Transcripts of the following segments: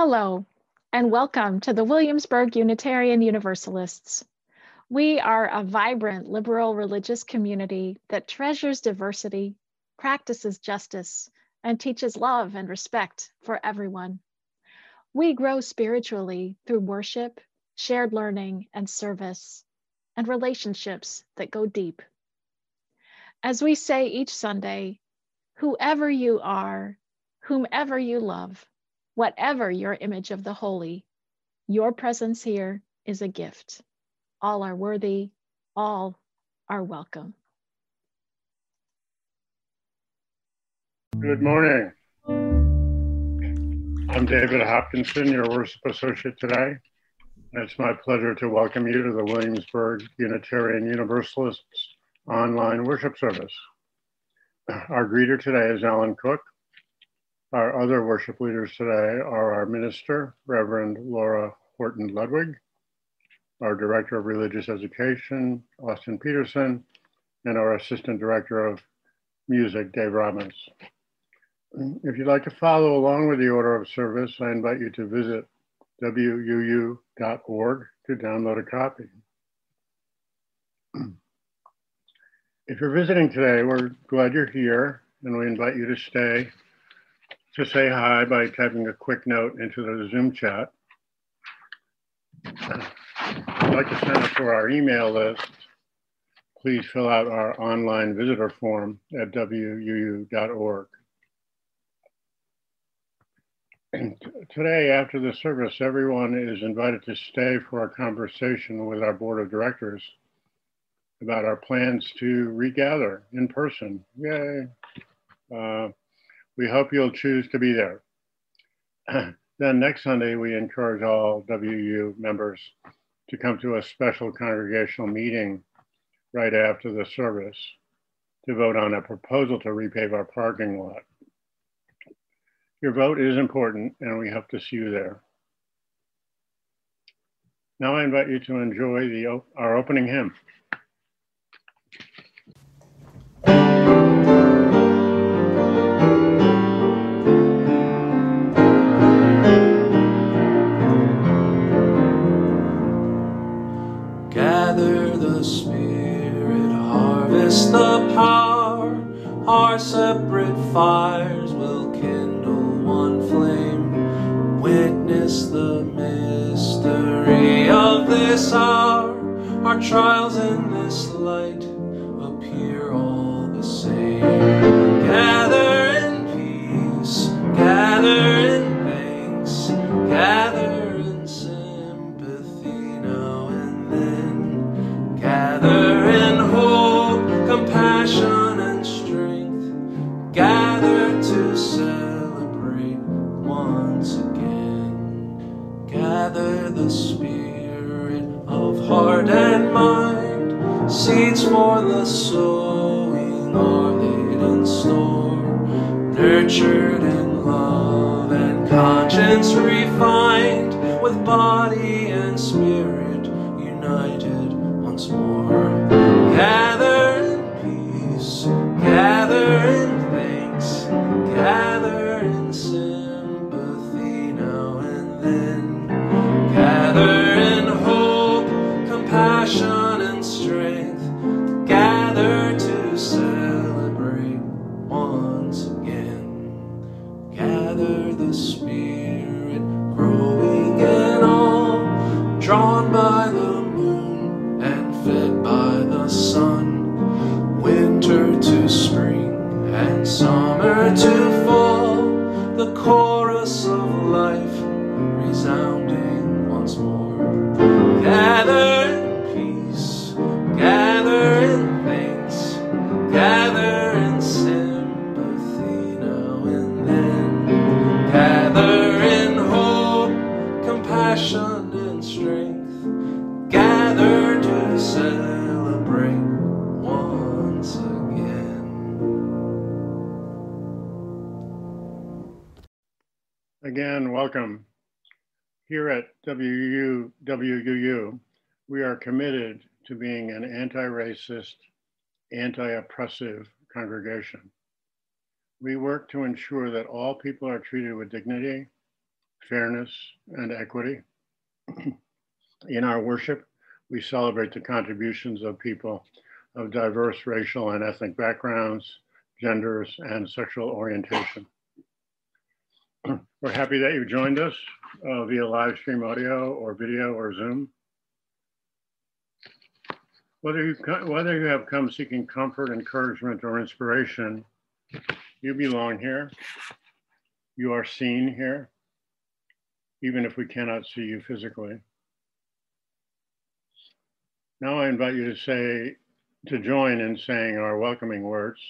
Hello, and welcome to the Williamsburg Unitarian Universalists. We are a vibrant liberal religious community that treasures diversity, practices justice, and teaches love and respect for everyone. We grow spiritually through worship, shared learning, and service, and relationships that go deep. As we say each Sunday, whoever you are, whomever you love, whatever your image of the holy, your presence here is a gift. All are worthy, all are welcome. Good morning. I'm David Hopkinson, your worship associate today. It's my pleasure to welcome you to the Williamsburg Unitarian Universalists online worship service. Our greeter today is Alan Cook, our other worship leaders today are our minister, Reverend Laura Horton Ludwig, our director of religious education, Austin Peterson, and our assistant director of music, Dave Robbins. If you'd like to follow along with the order of service, I invite you to visit wuu.org to download a copy. If you're visiting today, we're glad you're here and we invite you to stay to say hi by typing a quick note into the Zoom chat. You'd like to sign up for our email list, please fill out our online visitor form at wuu.org. Today, after the service, everyone is invited to stay for a conversation with our board of directors about our plans to regather in person. Yay! Uh, we hope you'll choose to be there. then next Sunday, we encourage all WU members to come to a special congregational meeting right after the service to vote on a proposal to repave our parking lot. Your vote is important and we hope to see you there. Now I invite you to enjoy the, our opening hymn. Our separate fires will kindle one flame. Witness the mystery of this hour, our trials in this light Seeds for the sowing are laid in store. Nurtured in love and conscience refined. With body and spirit anti-oppressive congregation. We work to ensure that all people are treated with dignity, fairness, and equity. In our worship, we celebrate the contributions of people of diverse racial and ethnic backgrounds, genders, and sexual orientation. We're happy that you joined us uh, via live stream audio or video or Zoom. Whether you, whether you have come seeking comfort, encouragement, or inspiration, you belong here. You are seen here, even if we cannot see you physically. Now I invite you to say, to join in saying our welcoming words.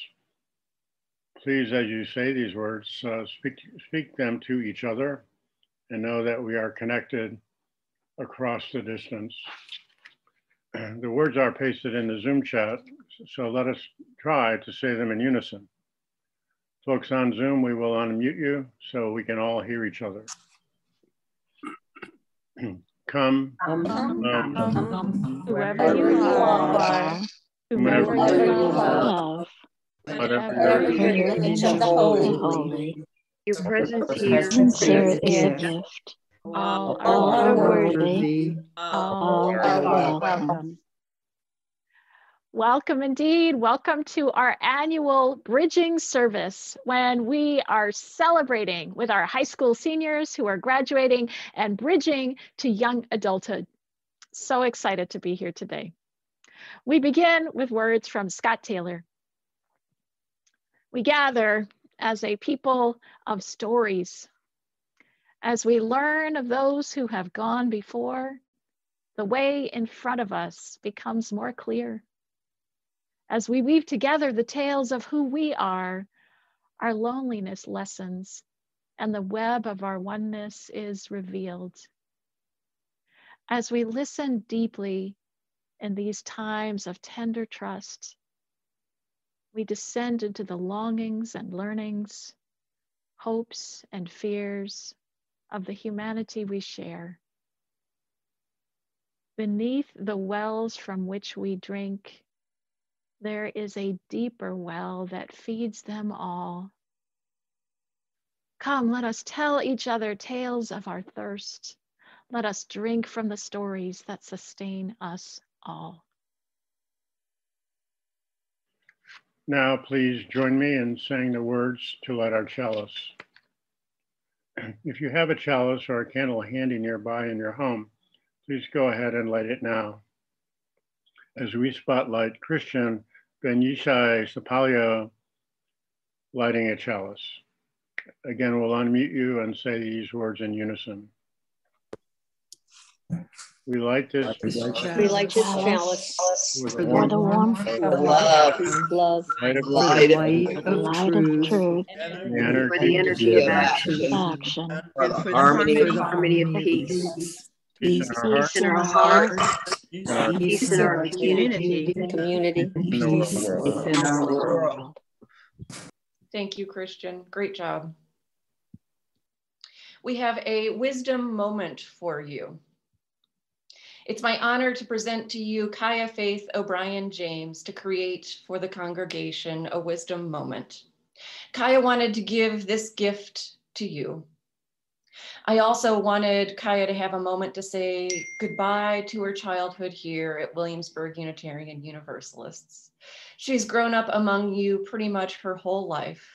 Please, as you say these words, uh, speak, speak them to each other and know that we are connected across the distance. The words are pasted in the Zoom chat, so let us try to say them in unison. Folks on Zoom, we will unmute you so we can all hear each other. Come, um, um, whoever you are, whomever you love, whatever your image of the holy, your presence here is a gift. All are worthy, all are welcome. Welcome indeed. Welcome to our annual bridging service when we are celebrating with our high school seniors who are graduating and bridging to young adulthood. So excited to be here today. We begin with words from Scott Taylor. We gather as a people of stories. As we learn of those who have gone before, the way in front of us becomes more clear as we weave together the tales of who we are, our loneliness lessens and the web of our oneness is revealed. As we listen deeply in these times of tender trust, we descend into the longings and learnings, hopes and fears of the humanity we share. Beneath the wells from which we drink, there is a deeper well that feeds them all. Come, let us tell each other tales of our thirst. Let us drink from the stories that sustain us all. Now, please join me in saying the words to light our chalice. If you have a chalice or a candle handy nearby in your home, please go ahead and light it now. As we spotlight Christian Ben Yishai Sapalio lighting a chalice. Again, we'll unmute you and say these words in unison. We like this. We like this chalice. With for the the warmth warmth of love, love, light of light light, of light of truth, the for the energy of action, Action. for the harmony, for the harmony of peace, peace in our hearts, peace in our hearts, and our peace in our community, community, peace in our world. Thank you, Christian. Great job. We have a wisdom moment for you. It's my honor to present to you Kaya Faith O'Brien James to create for the congregation a wisdom moment. Kaya wanted to give this gift to you. I also wanted Kaya to have a moment to say goodbye to her childhood here at Williamsburg Unitarian Universalists. She's grown up among you pretty much her whole life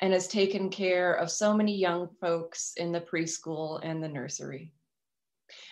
and has taken care of so many young folks in the preschool and the nursery.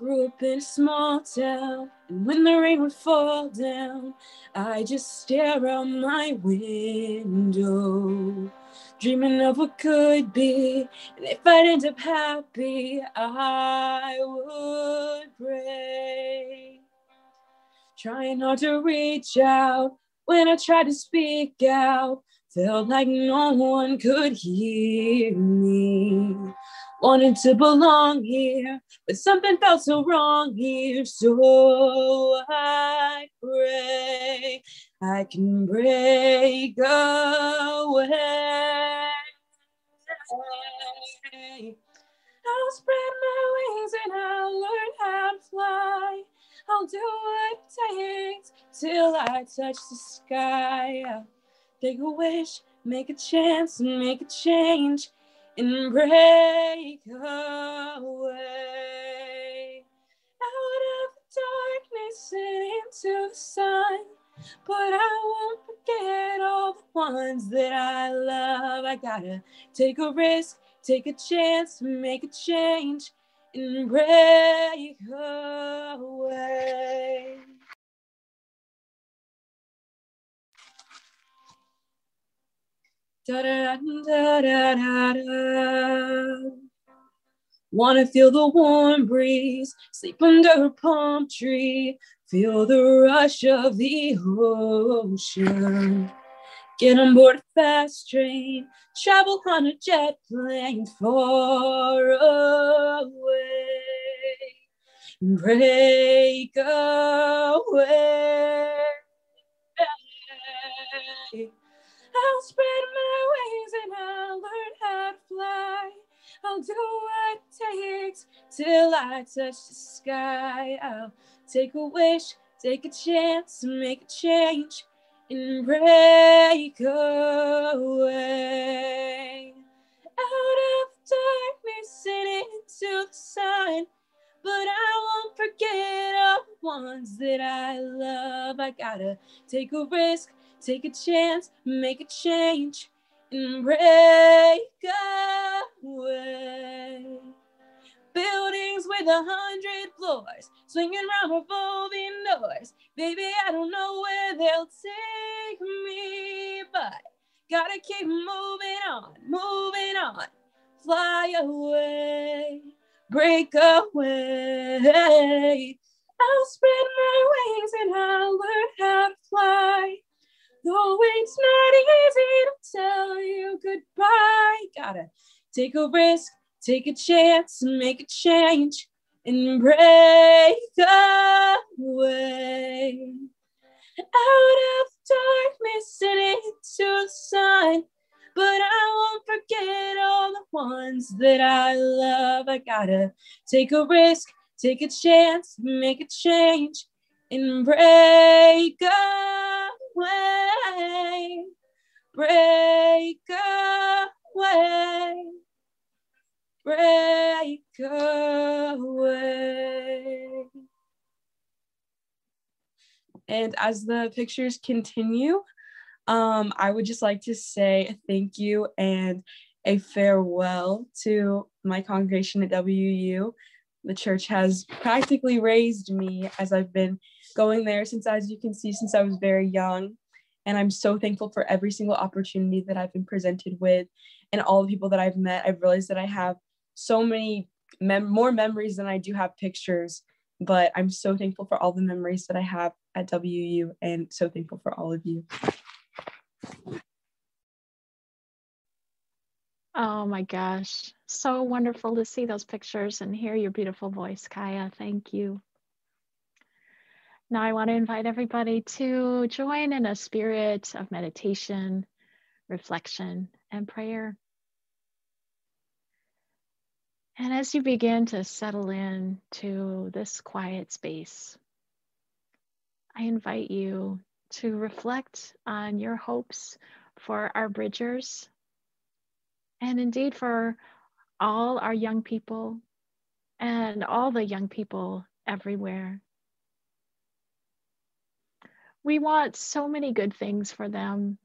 Grew up in a small town, and when the rain would fall down, I just stare out my window, dreaming of what could be. And if I'd end up happy, I would pray. Trying not to reach out when I tried to speak out, felt like no one could hear me. Wanted to belong here, but something felt so wrong here. So I pray I can break away. I'll spread my wings and I'll learn how to fly. I'll do what it takes till I touch the sky. Take a wish, make a chance, make a change, and break away out of darkness and into the sun. But I won't forget all the ones that I love. I gotta take a risk, take a chance, make a change, and break away. Wanna feel the warm breeze, sleep under a palm tree, feel the rush of the ocean. Get on board a fast train, travel on a jet plane far away. Break away. I'll spread my wings and I'll learn how to fly. I'll do what it takes till I touch the sky. I'll take a wish, take a chance, make a change, and break away out of darkness and into the sun. But I won't forget all the ones that I love. I gotta take a risk, take a chance, make a change, and break away. Buildings with a hundred floors, swinging around revolving doors. Baby, I don't know where they'll take me, but gotta keep moving on, moving on. Fly away, break away. I'll spread my wings and I'll learn how to fly. Though it's not easy to tell you goodbye, gotta take a risk, take a chance, make a change, and break away out of darkness and into the sun. But I won't forget all the ones that I love. I gotta take a risk, take a chance, make a change, and break away. Break away. Break away. And as the pictures continue, um, I would just like to say thank you and a farewell to my congregation at WU. The church has practically raised me as I've been going there since, as you can see, since I was very young. And I'm so thankful for every single opportunity that I've been presented with and all the people that I've met. I've realized that I have so many mem- more memories than I do have pictures, but I'm so thankful for all the memories that I have at WU and so thankful for all of you. Oh my gosh. So wonderful to see those pictures and hear your beautiful voice, Kaya. Thank you. Now, I want to invite everybody to join in a spirit of meditation, reflection, and prayer. And as you begin to settle in to this quiet space, I invite you to reflect on your hopes for our bridgers and indeed for all our young people and all the young people everywhere. We want so many good things for them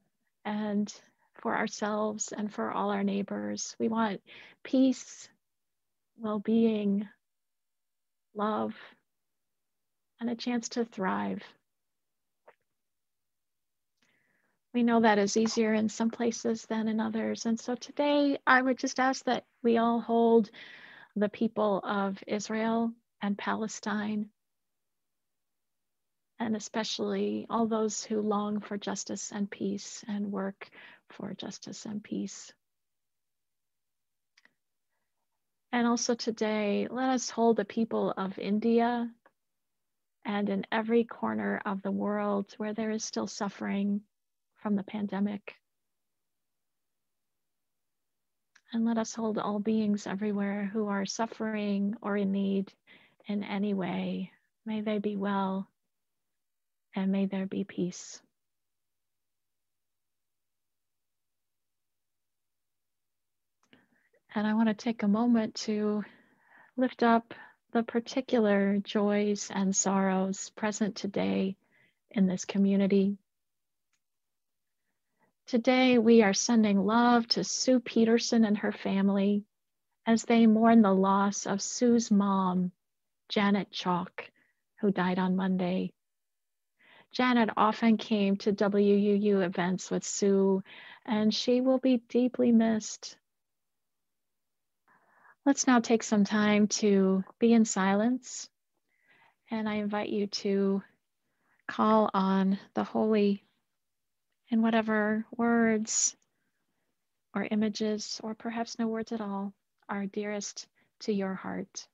and for ourselves and for all our neighbors. We want peace, well being, love, and a chance to thrive. We know that is easier in some places than in others. And so today I would just ask that we all hold the people of Israel and Palestine, and especially all those who long for justice and peace and work for justice and peace. And also today, let us hold the people of India and in every corner of the world where there is still suffering from the pandemic. And let us hold all beings everywhere who are suffering or in need in any way. May they be well and may there be peace. And I want to take a moment to lift up the particular joys and sorrows present today in this community. Today, we are sending love to Sue Peterson and her family as they mourn the loss of Sue's mom, Janet Chalk, who died on Monday. Janet often came to WUU events with Sue, and she will be deeply missed. Let's now take some time to be in silence. And I invite you to call on the Holy in whatever words or images, or perhaps no words at all, are dearest to your heart.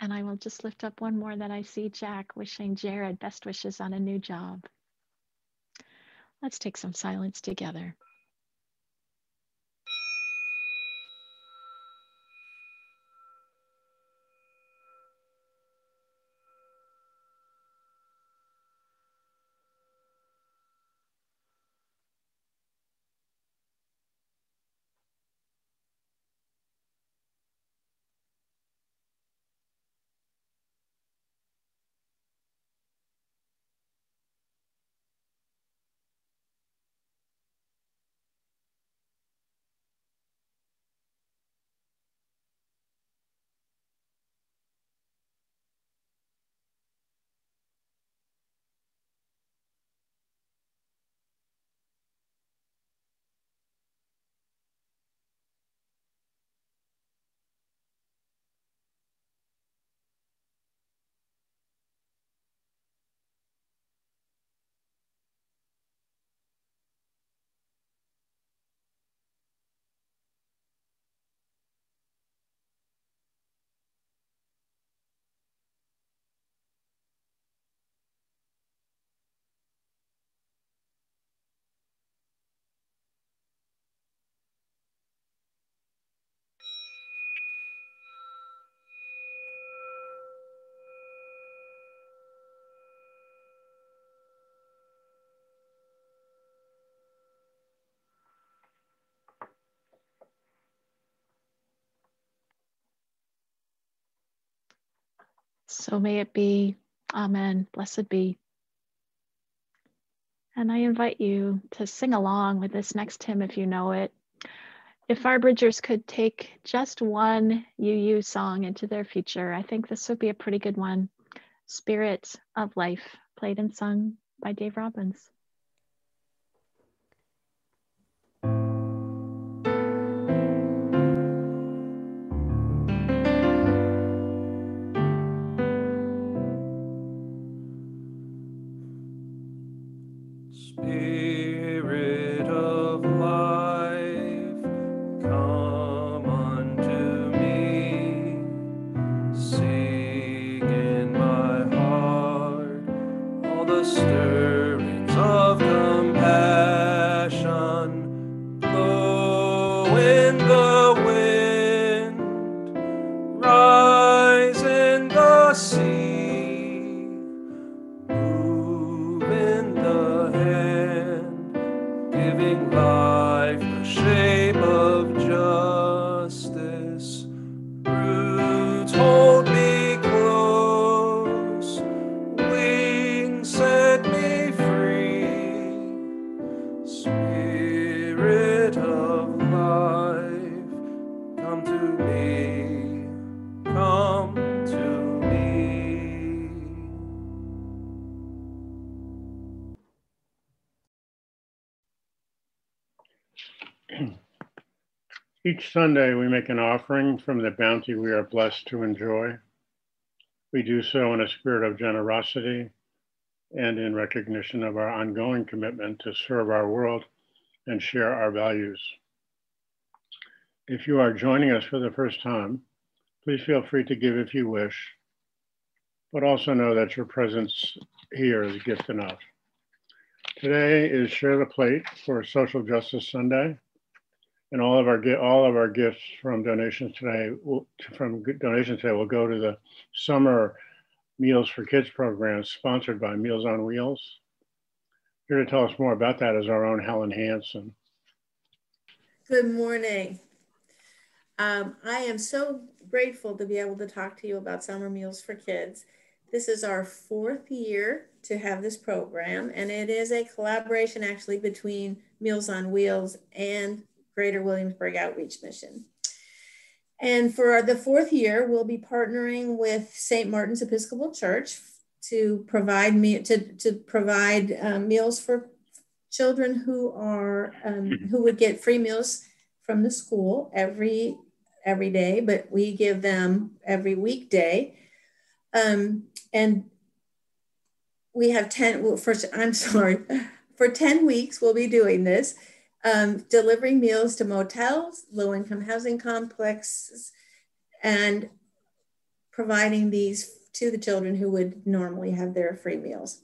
And I will just lift up one more that I see Jack wishing Jared best wishes on a new job. Let's take some silence together. So may it be. Amen. Blessed be. And I invite you to sing along with this next hymn if you know it. If our bridgers could take just one UU song into their future, I think this would be a pretty good one. Spirit of Life, played and sung by Dave Robbins. Each Sunday, we make an offering from the bounty we are blessed to enjoy. We do so in a spirit of generosity and in recognition of our ongoing commitment to serve our world and share our values. If you are joining us for the first time, Please feel free to give if you wish, but also know that your presence here is gift enough. Today is Share the Plate for Social Justice Sunday. And all of our all of our gifts from donations today will, from donations today will go to the summer Meals for Kids program sponsored by Meals on Wheels. Here to tell us more about that is our own Helen Hanson. Good morning. Um, I am so grateful to be able to talk to you about Summer Meals for Kids. This is our fourth year to have this program, and it is a collaboration actually between Meals on Wheels and Greater Williamsburg Outreach Mission. And for the fourth year, we'll be partnering with St. Martin's Episcopal Church to provide me to, to provide um, meals for children who are um, who would get free meals from the school every every day, but we give them every weekday. Um, and we have 10 well, first i'm sorry for 10 weeks we'll be doing this um, delivering meals to motels, low income housing complexes, and providing these to the children who would normally have their free meals.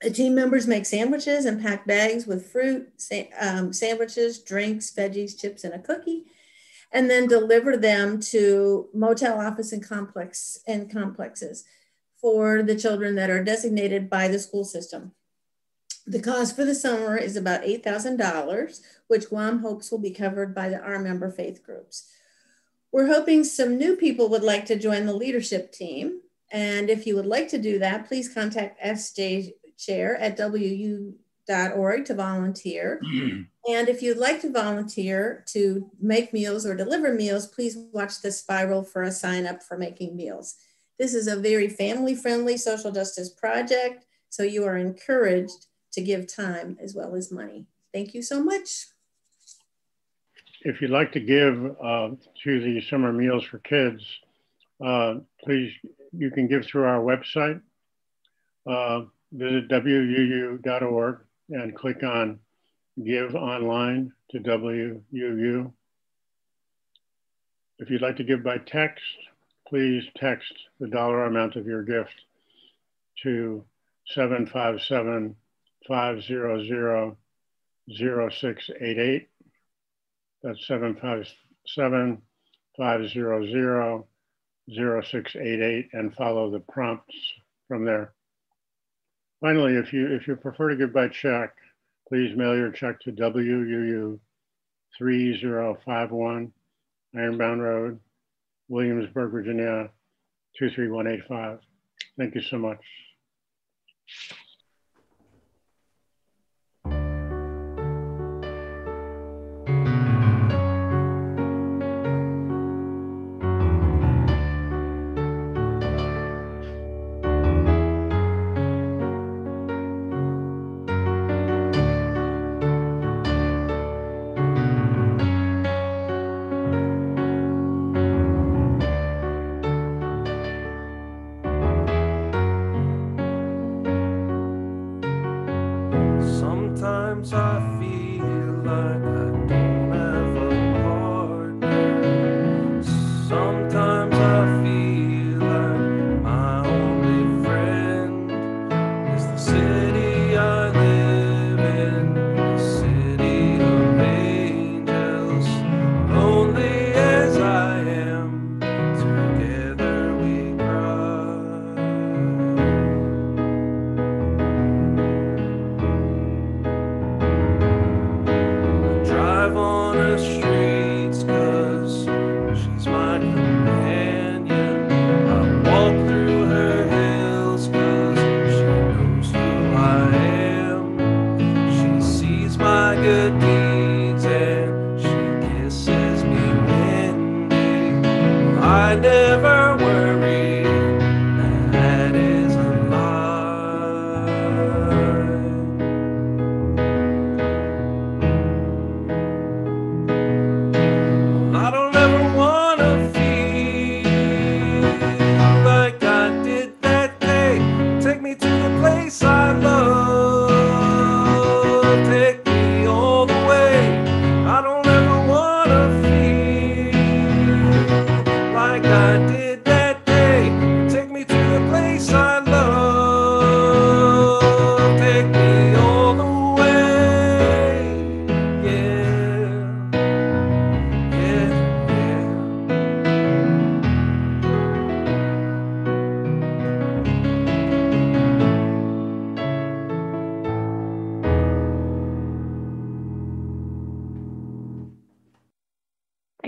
The team members make sandwiches and pack bags with fruit, sa um, sandwiches, drinks, veggies, chips, and a cookie, and then deliver them to motel office and complex and complexes for the children that are designated by the school system. The cost for the summer is about $8,000, which GWOM hopes will be covered by the, our member faith groups. We're hoping some new people would like to join the leadership team. And if you would like to do that, please contact SJ Chair at WU.org to volunteer. and if you'd like to volunteer to make meals or deliver meals, please watch the spiral for a sign up for making meals. This is a very family friendly social justice project, so you are encouraged to give time as well as money. Thank you so much. If you'd like to give uh, to the Summer Meals for Kids, uh, please, you can give through our website. Uh, visit WUU.org and click on Give Online to WUU. If you'd like to give by text, please text the dollar amount of your gift to 757 500 0688. That's 757 500 0688 and follow the prompts from there. Finally, if you if you prefer to give by check, please mail your check to WUU 3051 Ironbound Road, Williamsburg, Virginia 23185. Thank you so much.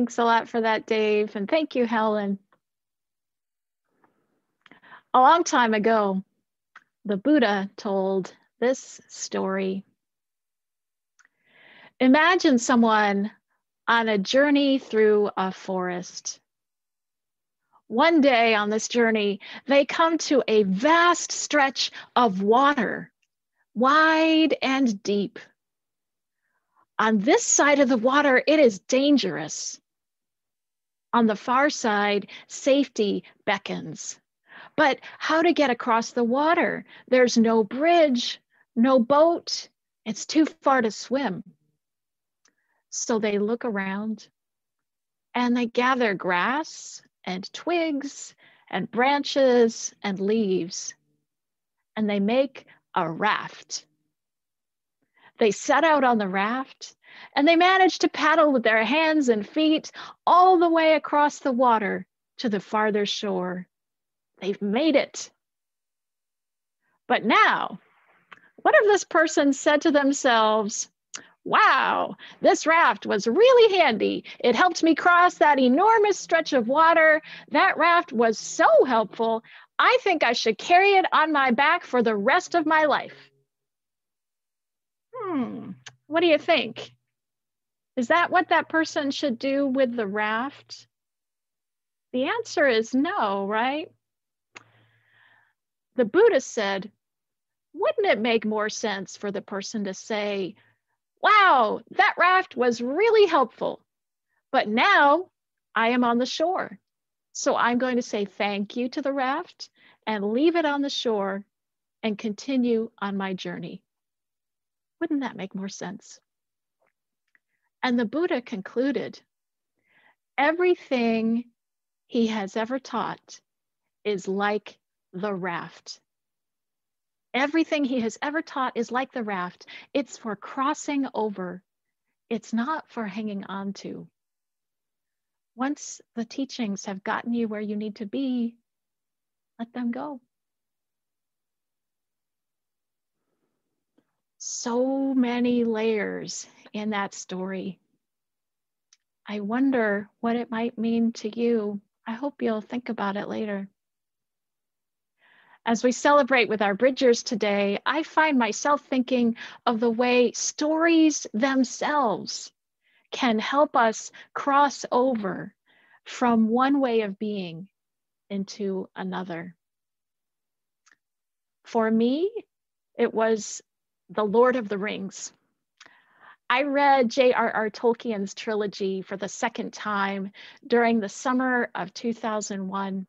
Thanks a lot for that, Dave. And thank you, Helen. A long time ago, the Buddha told this story. Imagine someone on a journey through a forest. One day on this journey, they come to a vast stretch of water, wide and deep. On this side of the water, it is dangerous. On the far side, safety beckons. But how to get across the water? There's no bridge, no boat. It's too far to swim. So they look around and they gather grass and twigs and branches and leaves and they make a raft. They set out on the raft and they manage to paddle with their hands and feet all the way across the water to the farther shore. They've made it. But now, what if this person said to themselves, Wow, this raft was really handy. It helped me cross that enormous stretch of water. That raft was so helpful. I think I should carry it on my back for the rest of my life. Hmm, what do you think? Is that what that person should do with the raft? The answer is no, right? The Buddha said, wouldn't it make more sense for the person to say, wow, that raft was really helpful, but now I am on the shore. So I'm going to say thank you to the raft and leave it on the shore and continue on my journey. Wouldn't that make more sense? And the Buddha concluded everything he has ever taught is like the raft. Everything he has ever taught is like the raft. It's for crossing over. It's not for hanging on to. Once the teachings have gotten you where you need to be, let them go. So many layers in that story. I wonder what it might mean to you. I hope you'll think about it later. As we celebrate with our Bridgers today, I find myself thinking of the way stories themselves can help us cross over from one way of being into another. For me, it was the Lord of the Rings. I read J.R.R. Tolkien's trilogy for the second time during the summer of 2001.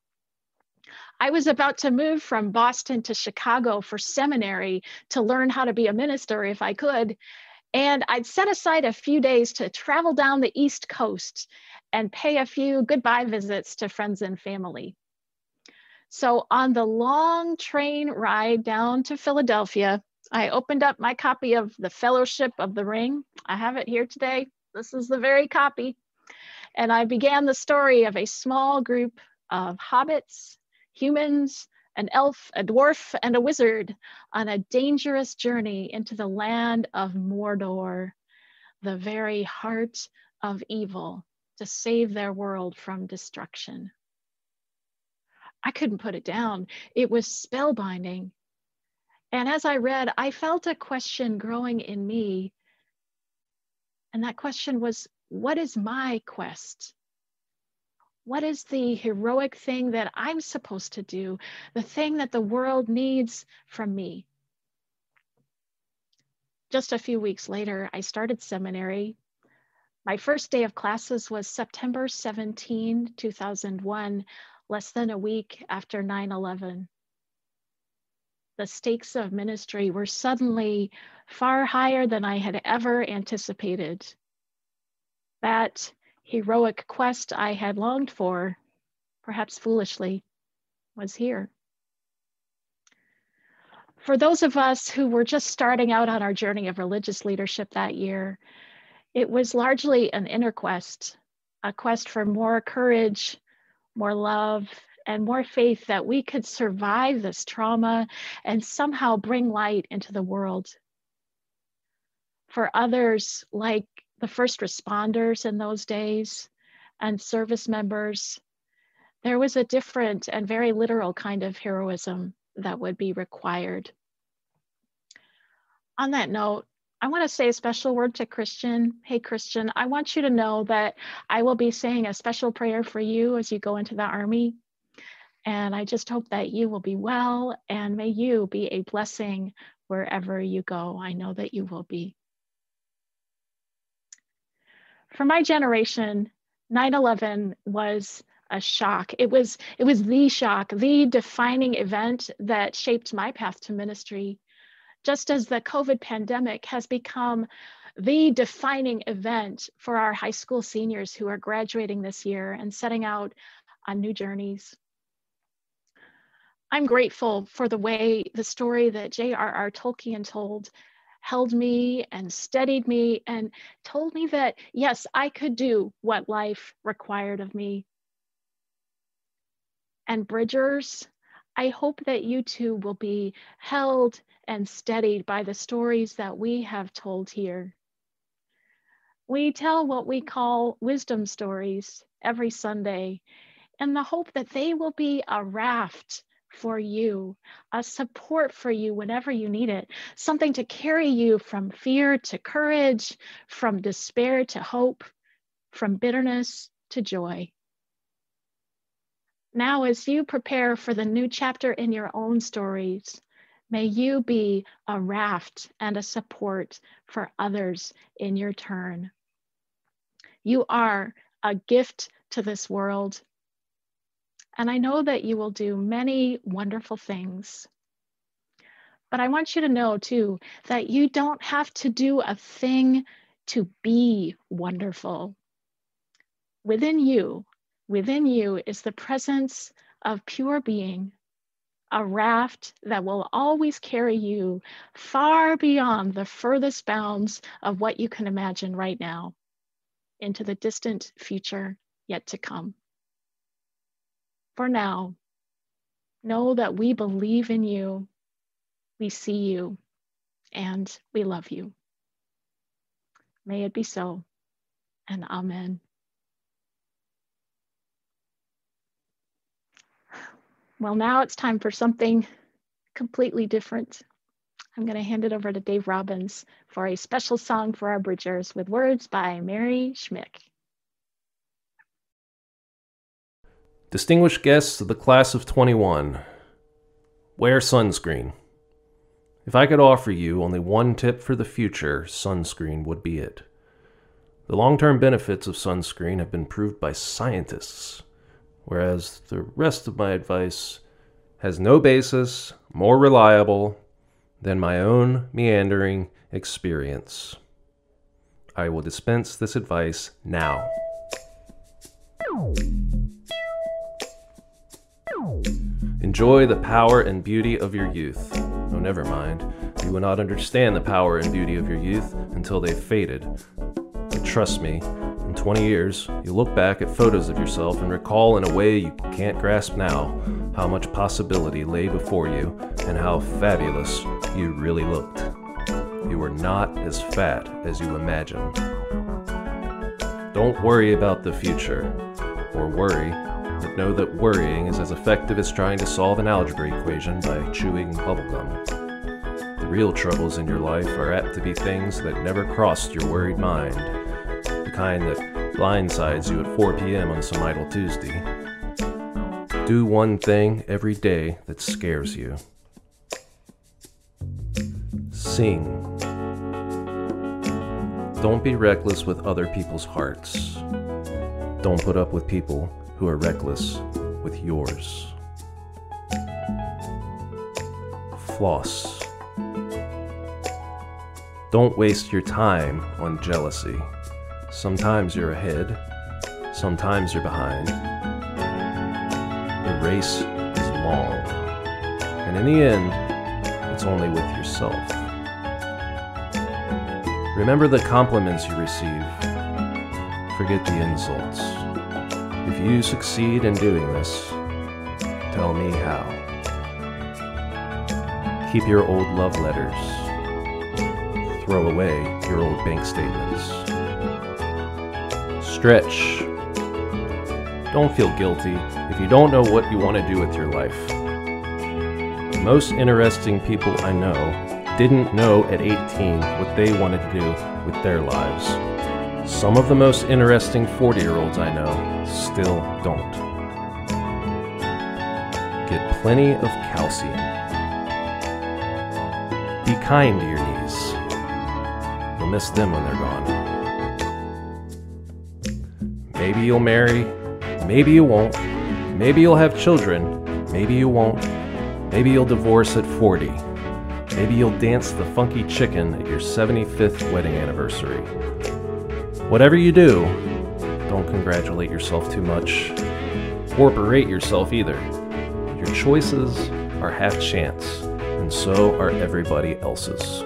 I was about to move from Boston to Chicago for seminary to learn how to be a minister if I could. And I'd set aside a few days to travel down the East Coast and pay a few goodbye visits to friends and family. So on the long train ride down to Philadelphia, I opened up my copy of The Fellowship of the Ring. I have it here today. This is the very copy. And I began the story of a small group of hobbits, humans, an elf, a dwarf, and a wizard on a dangerous journey into the land of Mordor, the very heart of evil, to save their world from destruction. I couldn't put it down. It was spellbinding. And as I read, I felt a question growing in me. And that question was what is my quest? What is the heroic thing that I'm supposed to do? The thing that the world needs from me? Just a few weeks later, I started seminary. My first day of classes was September 17, 2001, less than a week after 9 11 the stakes of ministry were suddenly far higher than I had ever anticipated. That heroic quest I had longed for, perhaps foolishly, was here. For those of us who were just starting out on our journey of religious leadership that year, it was largely an inner quest, a quest for more courage, more love, and more faith that we could survive this trauma and somehow bring light into the world. For others, like the first responders in those days, and service members, there was a different and very literal kind of heroism that would be required. On that note, I want to say a special word to Christian. Hey, Christian, I want you to know that I will be saying a special prayer for you as you go into the Army. And I just hope that you will be well and may you be a blessing wherever you go. I know that you will be. For my generation, 9/11 was a shock. It was it was the shock, the defining event that shaped my path to ministry. Just as the COVID pandemic has become the defining event for our high school seniors who are graduating this year and setting out on new journeys. I'm grateful for the way the story that J.R.R. Tolkien told held me and steadied me and told me that, yes, I could do what life required of me. And Bridgers, I hope that you too will be held and steadied by the stories that we have told here. We tell what we call wisdom stories every Sunday in the hope that they will be a raft for you, a support for you whenever you need it, something to carry you from fear to courage, from despair to hope, from bitterness to joy. Now, as you prepare for the new chapter in your own stories, may you be a raft and a support for others in your turn. You are a gift to this world and I know that you will do many wonderful things. But I want you to know too that you don't have to do a thing to be wonderful. Within you, within you is the presence of pure being, a raft that will always carry you far beyond the furthest bounds of what you can imagine right now into the distant future yet to come for now, know that we believe in you, we see you, and we love you. May it be so, and amen. Well, now it's time for something completely different. I'm going to hand it over to Dave Robbins for a special song for our Bridgers with words by Mary Schmich. Distinguished guests of the class of 21, wear sunscreen. If I could offer you only one tip for the future, sunscreen would be it. The long term benefits of sunscreen have been proved by scientists, whereas the rest of my advice has no basis more reliable than my own meandering experience. I will dispense this advice now. Enjoy the power and beauty of your youth. Oh, never mind. You will not understand the power and beauty of your youth until they've faded. But trust me, in 20 years, you'll look back at photos of yourself and recall in a way you can't grasp now how much possibility lay before you and how fabulous you really looked. You were not as fat as you imagined. Don't worry about the future, or worry but know that worrying is as effective as trying to solve an algebra equation by chewing bubblegum. The real troubles in your life are apt to be things that never crossed your worried mind, the kind that blindsides you at 4 p.m. on some idle Tuesday. Do one thing every day that scares you. Sing. Don't be reckless with other people's hearts. Don't put up with people who are reckless with yours. Floss. Don't waste your time on jealousy. Sometimes you're ahead, sometimes you're behind. The race is long, and in the end, it's only with yourself. Remember the compliments you receive, forget the insults. If you succeed in doing this, tell me how. Keep your old love letters. Throw away your old bank statements. Stretch. Don't feel guilty if you don't know what you want to do with your life. Most interesting people I know didn't know at 18 what they wanted to do with their lives. Some of the most interesting 40 year olds I know still don't. Get plenty of calcium. Be kind to your knees. You'll miss them when they're gone. Maybe you'll marry, maybe you won't. Maybe you'll have children, maybe you won't. Maybe you'll divorce at 40. Maybe you'll dance the funky chicken at your 75th wedding anniversary. Whatever you do, don't congratulate yourself too much, or berate yourself either. Your choices are half chance, and so are everybody else's.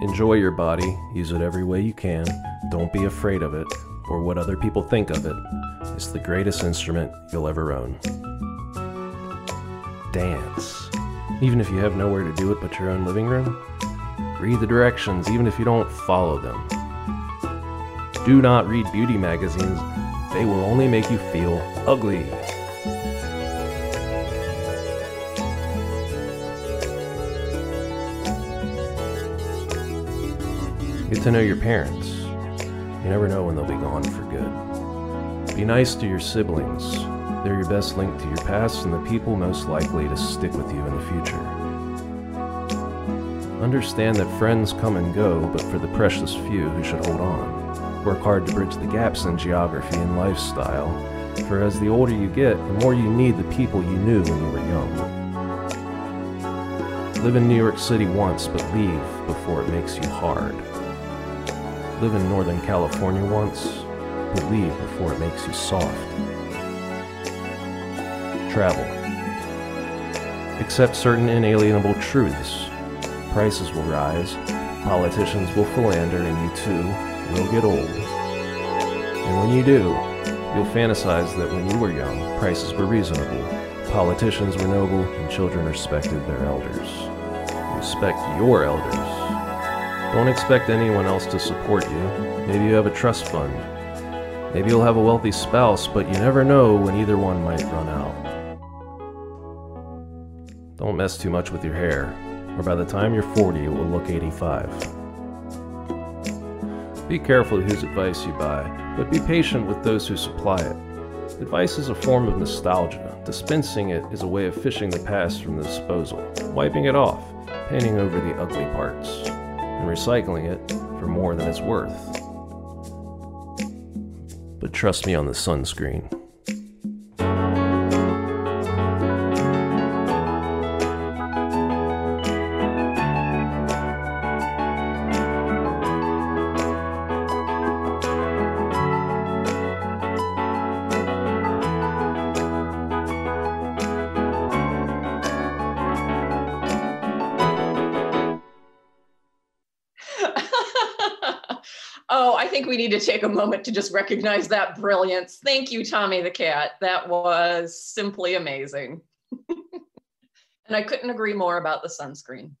Enjoy your body, use it every way you can, don't be afraid of it, or what other people think of it. It's the greatest instrument you'll ever own. Dance. Even if you have nowhere to do it but your own living room, read the directions even if you don't follow them. Do not read beauty magazines, they will only make you feel ugly. Get to know your parents. You never know when they'll be gone for good. Be nice to your siblings. They're your best link to your past and the people most likely to stick with you in the future. Understand that friends come and go, but for the precious few who should hold on. Work hard to bridge the gaps in geography and lifestyle, for as the older you get, the more you need the people you knew when you were young. Live in New York City once, but leave before it makes you hard. Live in Northern California once, but leave before it makes you soft. Travel. Accept certain inalienable truths. Prices will rise, politicians will philander, and you too will get old. And when you do, you'll fantasize that when you were young, prices were reasonable, politicians were noble, and children respected their elders. Respect your elders. Don't expect anyone else to support you. Maybe you have a trust fund. Maybe you'll have a wealthy spouse, but you never know when either one might run out. Don't mess too much with your hair, or by the time you're 40, it will look 85. Be careful whose advice you buy, but be patient with those who supply it. Advice is a form of nostalgia. Dispensing it is a way of fishing the past from the disposal, wiping it off, painting over the ugly parts, and recycling it for more than it's worth. But trust me on the sunscreen. Oh, I think we need to take a moment to just recognize that brilliance. Thank you, Tommy the cat. That was simply amazing. and I couldn't agree more about the sunscreen.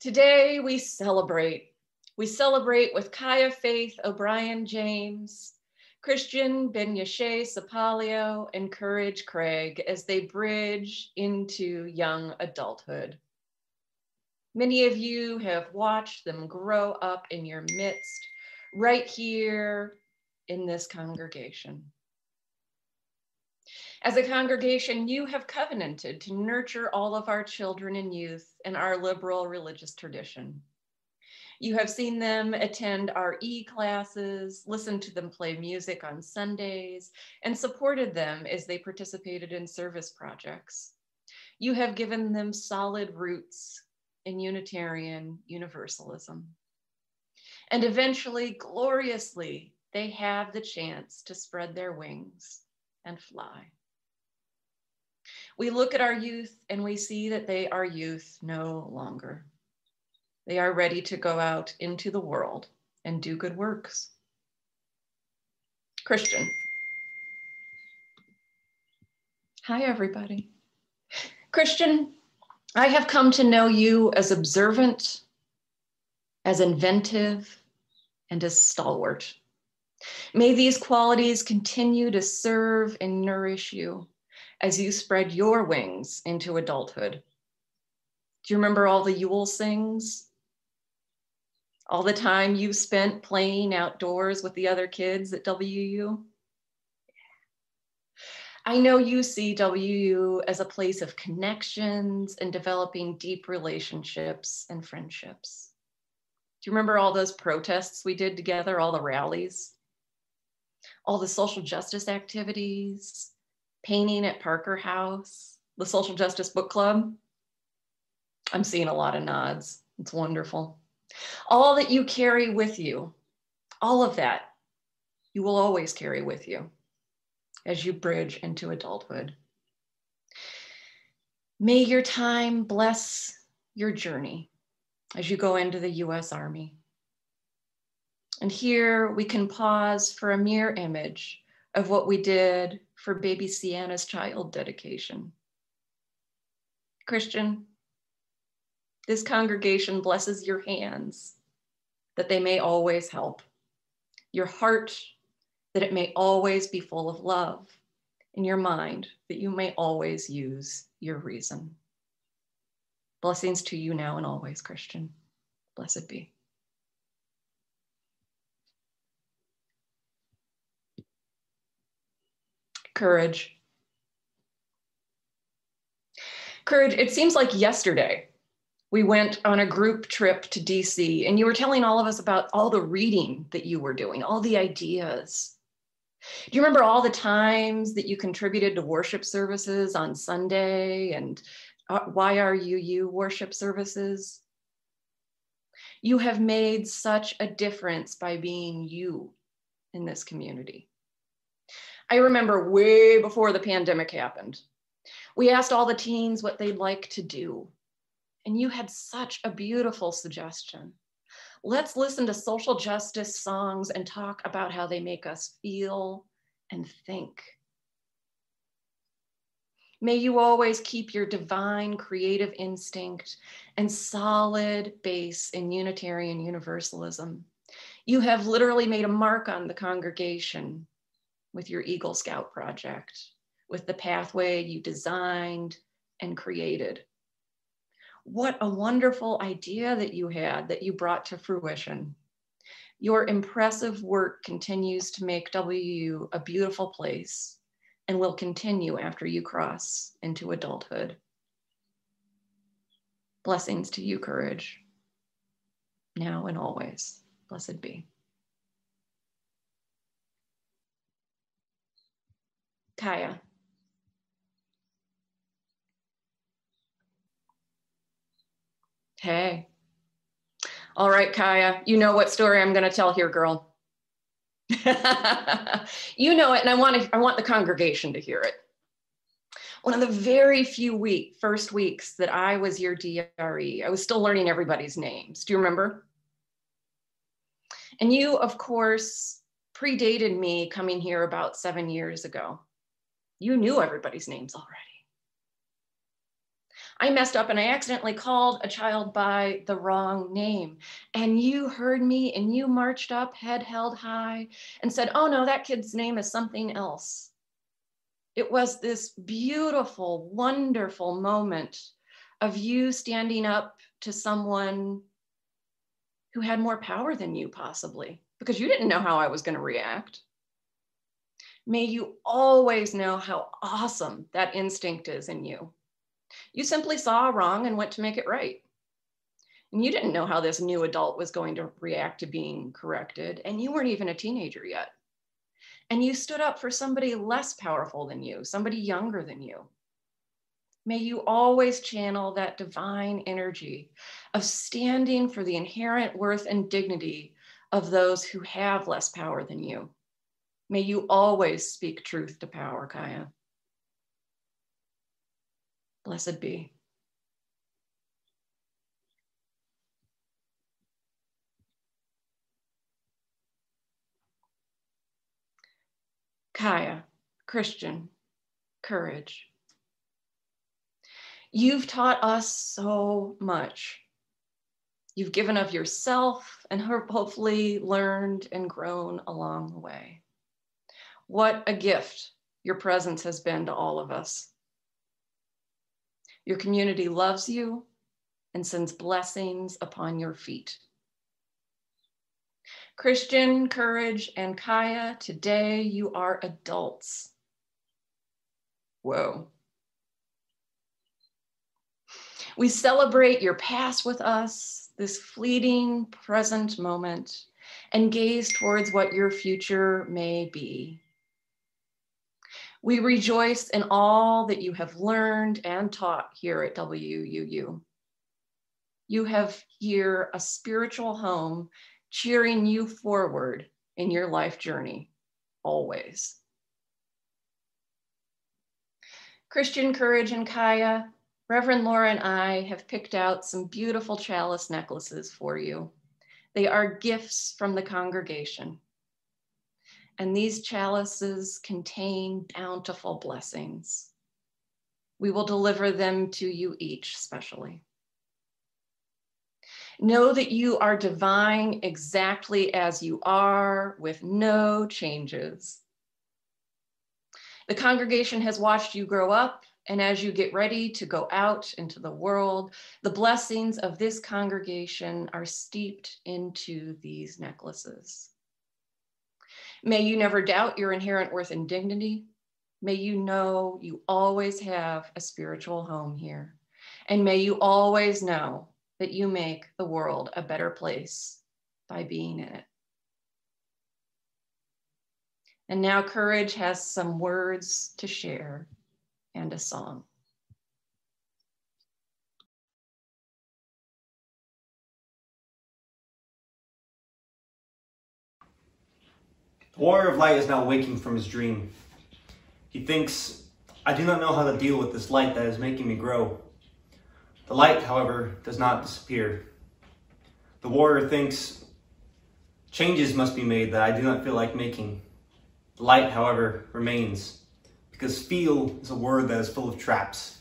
Today we celebrate. We celebrate with Kaya Faith O'Brien James, Christian Benyashe Sapalio, and Courage Craig as they bridge into young adulthood. Many of you have watched them grow up in your midst, right here in this congregation. As a congregation, you have covenanted to nurture all of our children and youth in our liberal religious tradition. You have seen them attend our E classes, listened to them play music on Sundays, and supported them as they participated in service projects. You have given them solid roots in Unitarian Universalism. And eventually, gloriously, they have the chance to spread their wings and fly. We look at our youth and we see that they are youth no longer. They are ready to go out into the world and do good works. Christian. Hi, everybody. Christian, I have come to know you as observant, as inventive, and as stalwart. May these qualities continue to serve and nourish you as you spread your wings into adulthood. Do you remember all the Yule sings? All the time you spent playing outdoors with the other kids at WU? I know you see WU as a place of connections and developing deep relationships and friendships. Do you remember all those protests we did together, all the rallies? All the social justice activities, painting at Parker House, the Social Justice Book Club? I'm seeing a lot of nods. It's wonderful. All that you carry with you, all of that, you will always carry with you as you bridge into adulthood. May your time bless your journey as you go into the US Army. And here we can pause for a mirror image of what we did for baby Sienna's child dedication. Christian, this congregation blesses your hands that they may always help, your heart that it may always be full of love, in your mind that you may always use your reason. Blessings to you now and always, Christian. Blessed be. Courage. Courage, it seems like yesterday we went on a group trip to DC and you were telling all of us about all the reading that you were doing, all the ideas. Do you remember all the times that you contributed to worship services on Sunday and uh, you worship services? You have made such a difference by being you in this community. I remember way before the pandemic happened, we asked all the teens what they'd like to do. And you had such a beautiful suggestion. Let's listen to social justice songs and talk about how they make us feel and think. May you always keep your divine creative instinct and solid base in Unitarian Universalism. You have literally made a mark on the congregation with your Eagle Scout project, with the pathway you designed and created what a wonderful idea that you had that you brought to fruition. Your impressive work continues to make WU a beautiful place and will continue after you cross into adulthood. Blessings to you, courage, now and always. Blessed be. Kaya. Hey. All right, Kaya, you know what story I'm going to tell here, girl. you know it, and I want to, I want the congregation to hear it. One of the very few week, first weeks that I was your DRE, I was still learning everybody's names. Do you remember? And you, of course, predated me coming here about seven years ago. You knew everybody's names already. I messed up and I accidentally called a child by the wrong name. And you heard me and you marched up, head held high, and said, Oh no, that kid's name is something else. It was this beautiful, wonderful moment of you standing up to someone who had more power than you, possibly, because you didn't know how I was going to react. May you always know how awesome that instinct is in you you simply saw a wrong and went to make it right. And you didn't know how this new adult was going to react to being corrected. And you weren't even a teenager yet. And you stood up for somebody less powerful than you, somebody younger than you. May you always channel that divine energy of standing for the inherent worth and dignity of those who have less power than you. May you always speak truth to power, Kaya. Blessed be. Kaya, Christian, courage. You've taught us so much. You've given of yourself and hopefully learned and grown along the way. What a gift your presence has been to all of us. Your community loves you and sends blessings upon your feet. Christian, Courage, and Kaya, today you are adults. Whoa. We celebrate your past with us, this fleeting present moment, and gaze towards what your future may be. We rejoice in all that you have learned and taught here at WUU. You have here a spiritual home cheering you forward in your life journey, always. Christian Courage and Kaya, Reverend Laura and I have picked out some beautiful chalice necklaces for you. They are gifts from the congregation. And these chalices contain bountiful blessings. We will deliver them to you each specially. Know that you are divine exactly as you are with no changes. The congregation has watched you grow up, and as you get ready to go out into the world, the blessings of this congregation are steeped into these necklaces. May you never doubt your inherent worth and dignity. May you know you always have a spiritual home here. And may you always know that you make the world a better place by being in it. And now Courage has some words to share and a song. The warrior of light is now waking from his dream. He thinks, I do not know how to deal with this light that is making me grow. The light, however, does not disappear. The warrior thinks, changes must be made that I do not feel like making. The light, however, remains, because feel is a word that is full of traps.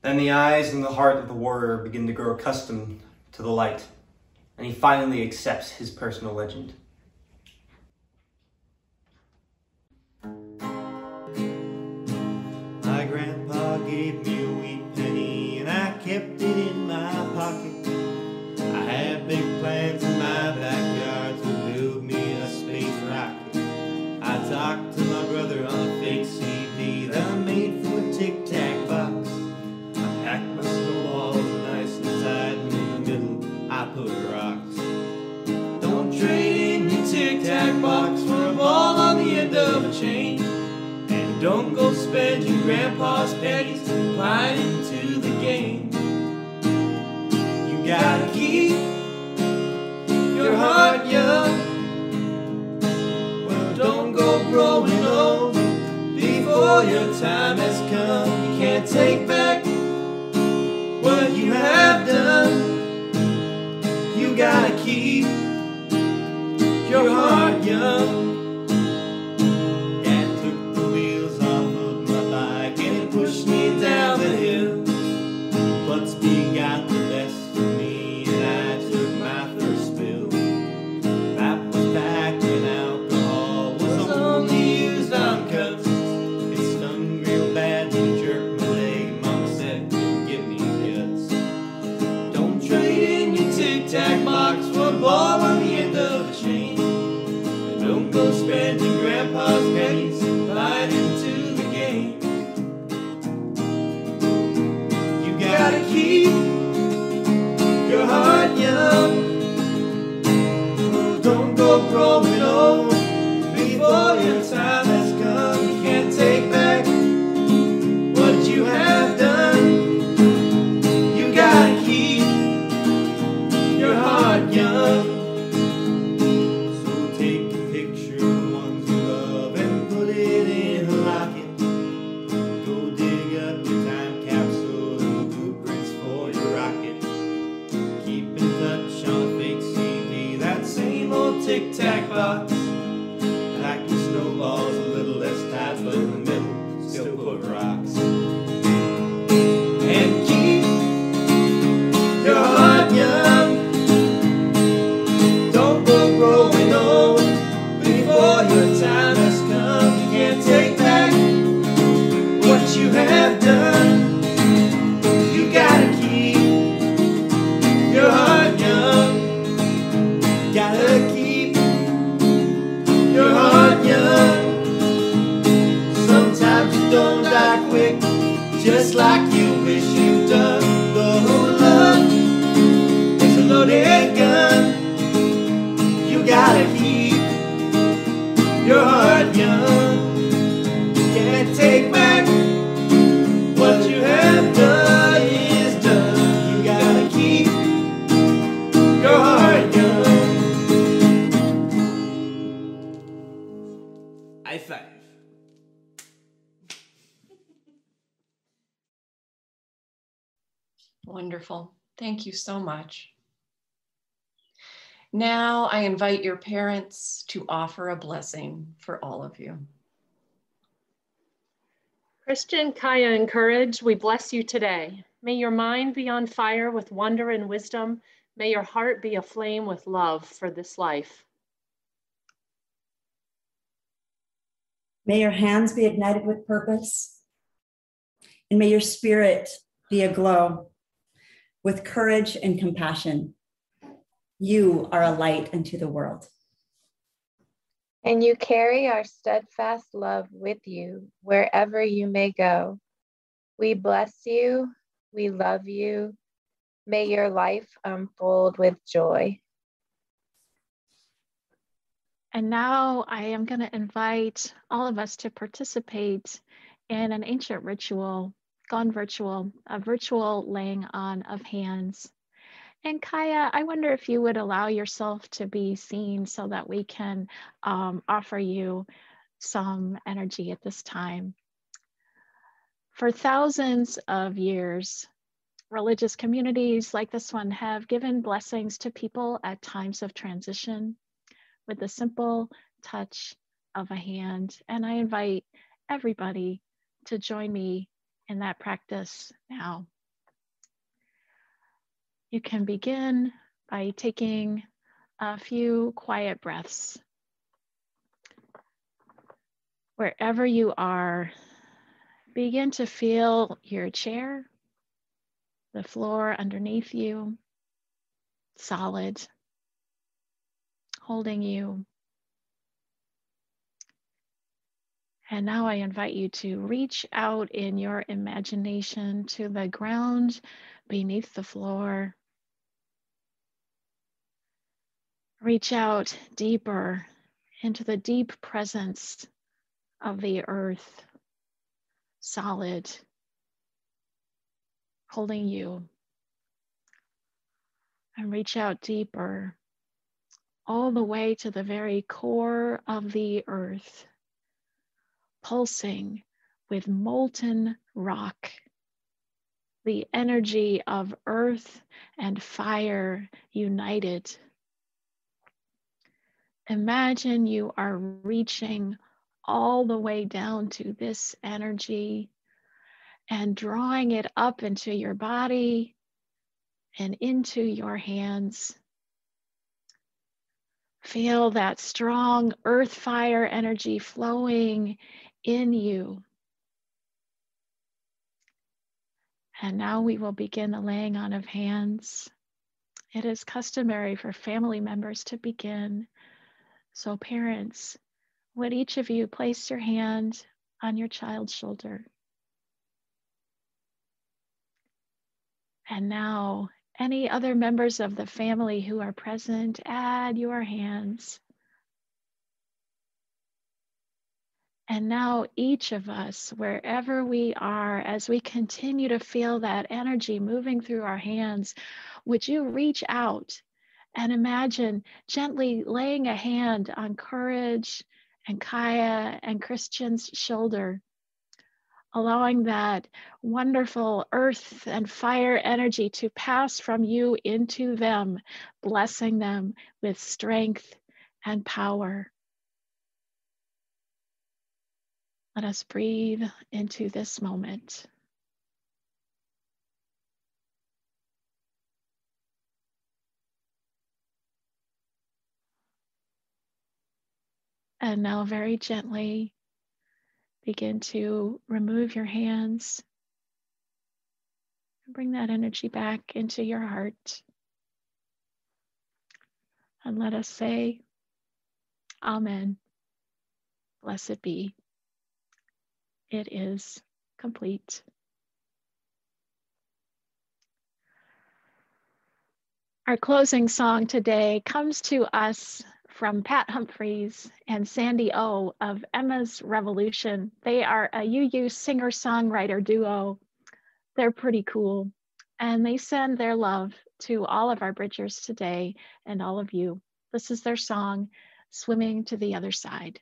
Then the eyes and the heart of the warrior begin to grow accustomed to the light, and he finally accepts his personal legend. Grandpa don't go spend your grandpa's pennies playing into the game. You gotta keep your heart young. Well, don't go growing old before your time has come. You can't take back what you have done. You gotta keep your heart the time has come. You can't take back what you have done. You gotta keep your heart young. Gotta keep your heart young. Sometimes you don't die quick, just like. Wonderful. Thank you so much. Now I invite your parents to offer a blessing for all of you. Christian, Kaya, and Courage, we bless you today. May your mind be on fire with wonder and wisdom. May your heart be aflame with love for this life. May your hands be ignited with purpose. And may your spirit be aglow with courage and compassion. You are a light unto the world. And you carry our steadfast love with you wherever you may go. We bless you. We love you. May your life unfold with joy. And now I am going to invite all of us to participate in an ancient ritual, gone virtual, a virtual laying on of hands. And Kaya, I wonder if you would allow yourself to be seen so that we can um, offer you some energy at this time. For thousands of years, religious communities like this one have given blessings to people at times of transition with the simple touch of a hand. And I invite everybody to join me in that practice now. You can begin by taking a few quiet breaths. Wherever you are, begin to feel your chair, the floor underneath you, solid, holding you. And now I invite you to reach out in your imagination to the ground beneath the floor. Reach out deeper into the deep presence of the earth, solid, holding you. And reach out deeper, all the way to the very core of the earth, pulsing with molten rock, the energy of earth and fire united Imagine you are reaching all the way down to this energy and drawing it up into your body and into your hands. Feel that strong earth fire energy flowing in you. And now we will begin the laying on of hands. It is customary for family members to begin so, parents, would each of you place your hand on your child's shoulder? And now, any other members of the family who are present, add your hands. And now, each of us, wherever we are, as we continue to feel that energy moving through our hands, would you reach out and imagine gently laying a hand on Courage and Kaya and Christian's shoulder, allowing that wonderful earth and fire energy to pass from you into them, blessing them with strength and power. Let us breathe into this moment. And now, very gently, begin to remove your hands. And bring that energy back into your heart. And let us say, Amen. Blessed be. It is complete. Our closing song today comes to us from Pat Humphries and Sandy O of Emma's Revolution. They are a UU singer songwriter duo. They're pretty cool. And they send their love to all of our Bridgers today and all of you. This is their song, Swimming to the Other Side.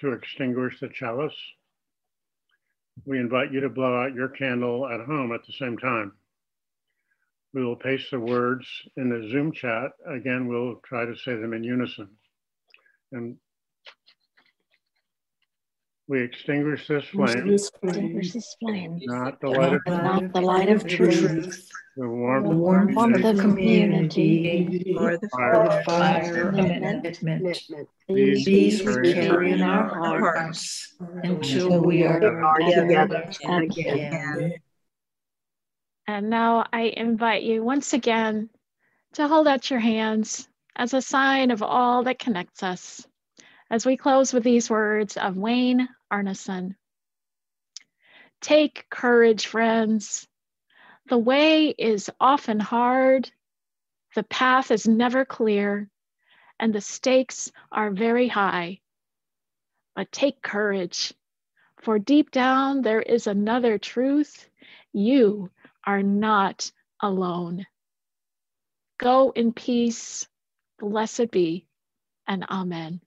to extinguish the chalice. We invite you to blow out your candle at home at the same time. We will paste the words in the Zoom chat. Again, we'll try to say them in unison. And we extinguish this flame. Extinguish this flame. Not the light of, not the light of truth. The warmth, the warmth of, the community, or the fire, fire of commitment. These, these we carry in our hearts until we are together again. And now I invite you once again to hold out your hands as a sign of all that connects us as we close with these words of Wayne Arnason. Take courage, friends. The way is often hard, the path is never clear, and the stakes are very high. But take courage, for deep down there is another truth you are not alone. Go in peace, blessed be, and amen.